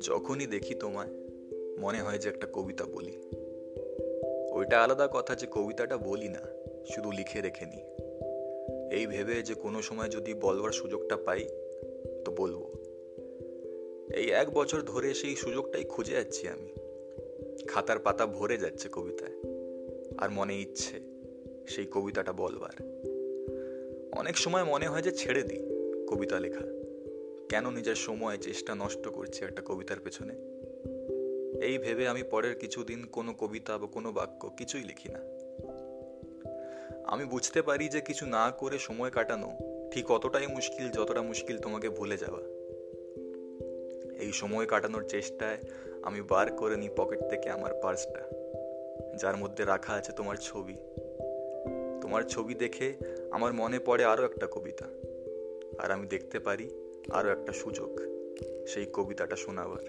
যখনই দেখি তোমায়, মনে হয় যে একটা কবিতা বলি। ওইটা আলাদা কথা যে কবিতাটা বলি না, শুধু লিখে রেখে নিই। এই ভেবে যে কোনো সময় যদি বলবার সুযোগটা পাই, তো বলব। এই এক বছর ধরে সেই সুযোগটাই খুঁজে যাচ্ছি আমি। খাতার পাতা ভরে যাচ্ছে কবিতায়, আর মনে ইচ্ছে। সেই কবিতাটা বলবার। অনেক সময় মনে হয় যে ছেড়ে দিই কবিতা লেখা। কেন নিজের সময়, চেষ্টা নষ্ট করছে একটা কবিতার পেছনে? এই ভেবে আমি পরের কিছুদিন কোনো কবিতা বা কোনো বাক্য কিছুই লিখি না। আমি বুঝতে পারি যে কিছু না করে সময় কাটানো ঠিক অতটাই মুশকিল যতটা মুশকিল তোমাকে ভুলে যাওয়া। এই সময় কাটানোর চেষ্টায় আমি বার করে নিই পকেট থেকে আমার পার্সটা যার মধ্যে রাখা আছে তোমার ছবি। তোমার ছবি দেখে আমার মনে পড়ে আরও একটা কবিতা। আর আমি দেখতে পারি আরও একটা সুযোগ সেই কবিতাটা শোনাবার।